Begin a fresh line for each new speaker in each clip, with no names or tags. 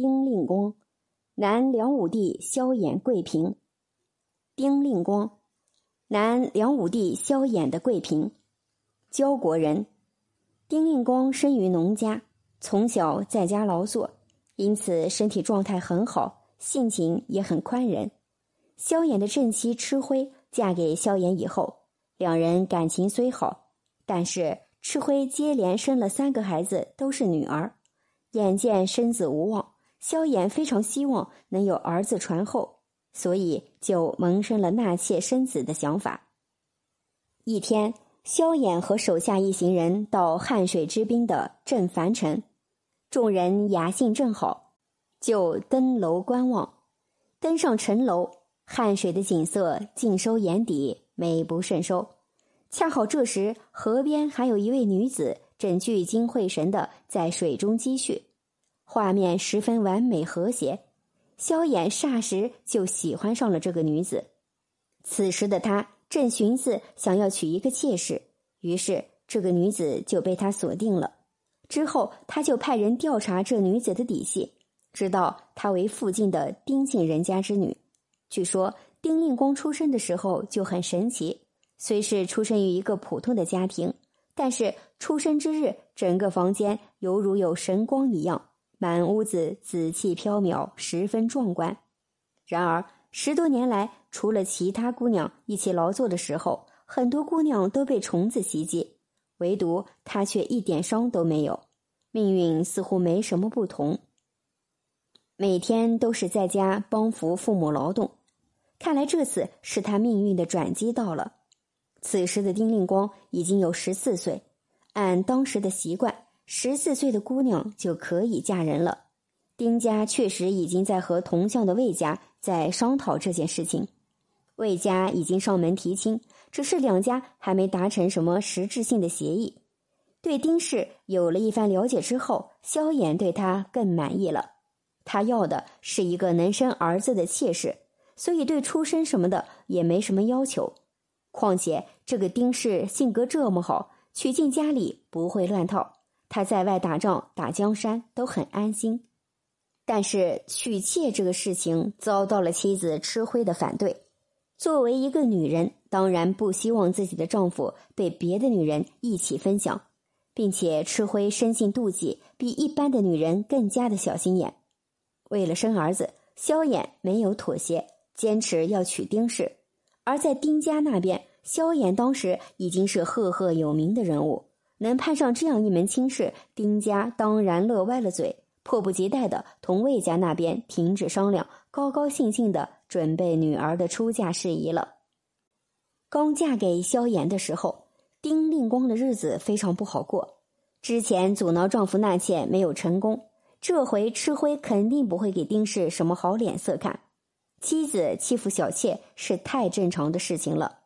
丁令光，南梁武帝萧衍贵嫔。丁令光，南梁武帝萧衍的贵嫔，焦国人。丁令光生于农家，从小在家劳作，因此身体状态很好，性情也很宽仁。萧衍的正妻吃灰嫁给萧衍以后，两人感情虽好，但是吃灰接连生了三个孩子，都是女儿。眼见生子无望，萧衍非常希望能有儿子传后。所以就萌生了纳妾生子的想法。一天，萧衍和手下一行人到汉水之滨的镇樊城，众人雅兴正好，就登楼观望。登上城楼，汉水的景色尽收眼底，美不胜收。恰好这时，河边还有一位女子正聚精会神的在水中积蓄，画面十分完美和谐。萧衍霎时就喜欢上了这个女子，此时的他正寻思想要娶一个妾室，于是这个女子就被他锁定了。之后，他就派人调查这女子的底细，知道她为附近的丁姓人家之女。据说丁令公出生的时候就很神奇，虽是出生于一个普通的家庭，但是出生之日，整个房间犹如有神光一样。满屋子紫气飘渺，十分壮观。然而十多年来，除了其他姑娘一起劳作的时候，很多姑娘都被虫子袭击，唯独她却一点伤都没有，命运似乎没什么不同。每天都是在家帮扶父母劳动，看来这次是他命运的转机到了。此时的丁令光已经有十四岁，按当时的习惯。十四岁的姑娘就可以嫁人了。丁家确实已经在和同乡的魏家在商讨这件事情，魏家已经上门提亲，只是两家还没达成什么实质性的协议。对丁氏有了一番了解之后，萧衍对他更满意了。他要的是一个能生儿子的妾室，所以对出身什么的也没什么要求。况且这个丁氏性格这么好，娶进家里不会乱套。他在外打仗、打江山都很安心，但是娶妾这个事情遭到了妻子吃灰的反对。作为一个女人，当然不希望自己的丈夫被别的女人一起分享，并且吃灰深信妒忌，比一般的女人更加的小心眼。为了生儿子，萧衍没有妥协，坚持要娶丁氏。而在丁家那边，萧衍当时已经是赫赫有名的人物。能攀上这样一门亲事，丁家当然乐歪了嘴，迫不及待的同魏家那边停止商量，高高兴兴的准备女儿的出嫁事宜了。刚嫁给萧炎的时候，丁令光的日子非常不好过。之前阻挠丈夫纳妾没有成功，这回吃灰肯定不会给丁氏什么好脸色看。妻子欺负小妾是太正常的事情了。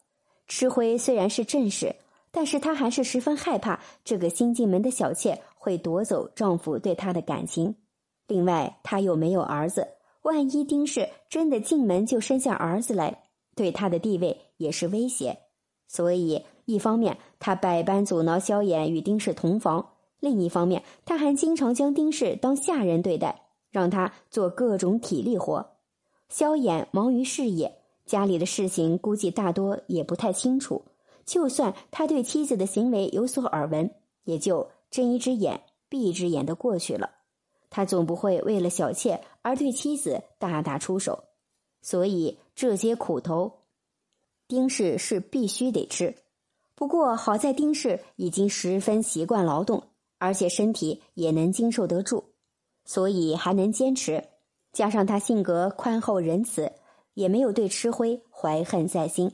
吃灰虽然是正事。但是她还是十分害怕这个新进门的小妾会夺走丈夫对她的感情。另外，她又没有儿子，万一丁氏真的进门就生下儿子来，对她的地位也是威胁。所以，一方面她百般阻挠萧衍与丁氏同房；另一方面，她还经常将丁氏当下人对待，让他做各种体力活。萧衍忙于事业，家里的事情估计大多也不太清楚。就算他对妻子的行为有所耳闻，也就睁一只眼闭一只眼的过去了。他总不会为了小妾而对妻子大打出手，所以这些苦头，丁氏是必须得吃。不过好在丁氏已经十分习惯劳动，而且身体也能经受得住，所以还能坚持。加上他性格宽厚仁慈，也没有对吃灰怀恨在心。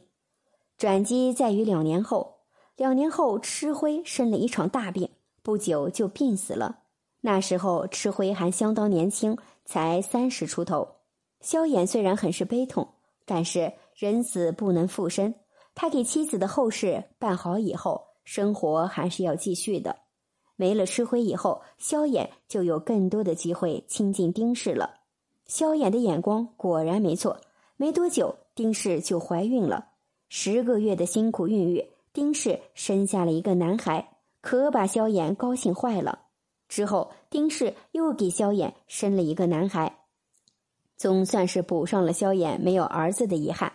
转机在于两年后，两年后，吃灰生了一场大病，不久就病死了。那时候，吃灰还相当年轻，才三十出头。萧衍虽然很是悲痛，但是人死不能复生，他给妻子的后事办好以后，生活还是要继续的。没了吃灰以后，萧衍就有更多的机会亲近丁氏了。萧衍的眼光果然没错，没多久，丁氏就怀孕了。十个月的辛苦孕育，丁氏生下了一个男孩，可把萧衍高兴坏了。之后，丁氏又给萧衍生了一个男孩，总算是补上了萧衍没有儿子的遗憾。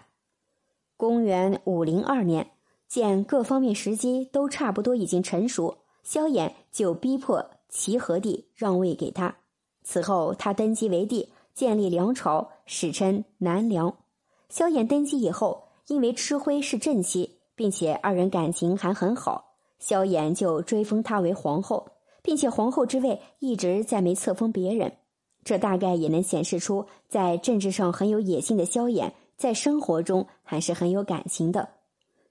公元五零二年，见各方面时机都差不多已经成熟，萧衍就逼迫齐和帝让位给他。此后，他登基为帝，建立梁朝，史称南梁。萧衍登基以后，因为吃灰是正妻，并且二人感情还很好，萧衍就追封她为皇后。并且皇后之位一直在没册封别人，这大概也能显示出，在政治上很有野心的萧衍，在生活中还是很有感情的。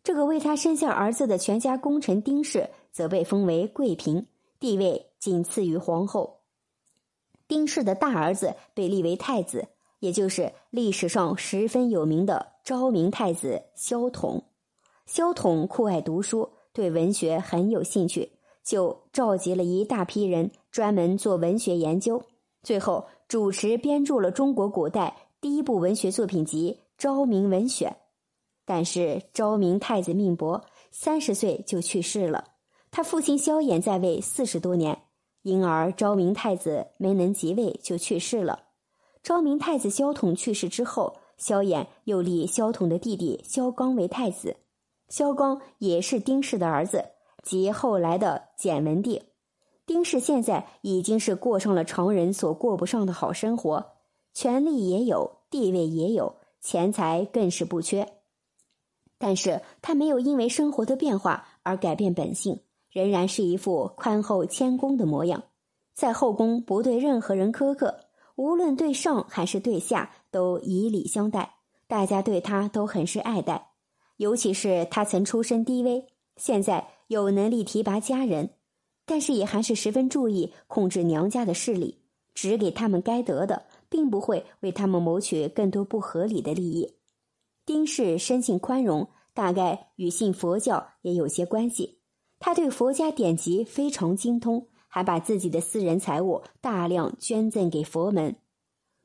这个为他生下儿子的全家功臣丁氏，则被封为贵嫔，地位仅次于皇后。丁氏的大儿子被立为太子，也就是历史上十分有名的昭明太子萧统。萧统酷爱读书，对文学很有兴趣。就召集了一大批人，专门做文学研究，最后主持编著了中国古代第一部文学作品集《昭明文选》。但是昭明太子命薄，三十岁就去世了。他父亲萧衍在位四十多年，因而昭明太子没能即位就去世了。昭明太子萧统去世之后，萧衍又立萧统的弟弟萧纲为太子。萧纲也是丁氏的儿子。及后来的简文帝，丁氏现在已经是过上了常人所过不上的好生活，权力也有，地位也有，钱财更是不缺。但是他没有因为生活的变化而改变本性，仍然是一副宽厚谦恭的模样，在后宫不对任何人苛刻，无论对上还是对下都以礼相待，大家对他都很是爱戴。尤其是他曾出身低微，现在。有能力提拔家人，但是也还是十分注意控制娘家的势力，只给他们该得的，并不会为他们谋取更多不合理的利益。丁氏生性宽容，大概与信佛教也有些关系。他对佛家典籍非常精通，还把自己的私人财物大量捐赠给佛门。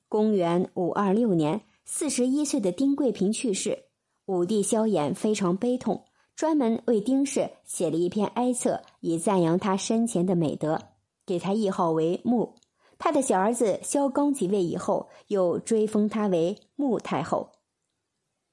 公元五二六年，四十一岁的丁贵嫔去世，武帝萧衍非常悲痛。专门为丁氏写了一篇哀册，以赞扬他生前的美德，给他谥号为穆。他的小儿子萧纲即位以后，又追封他为穆太后。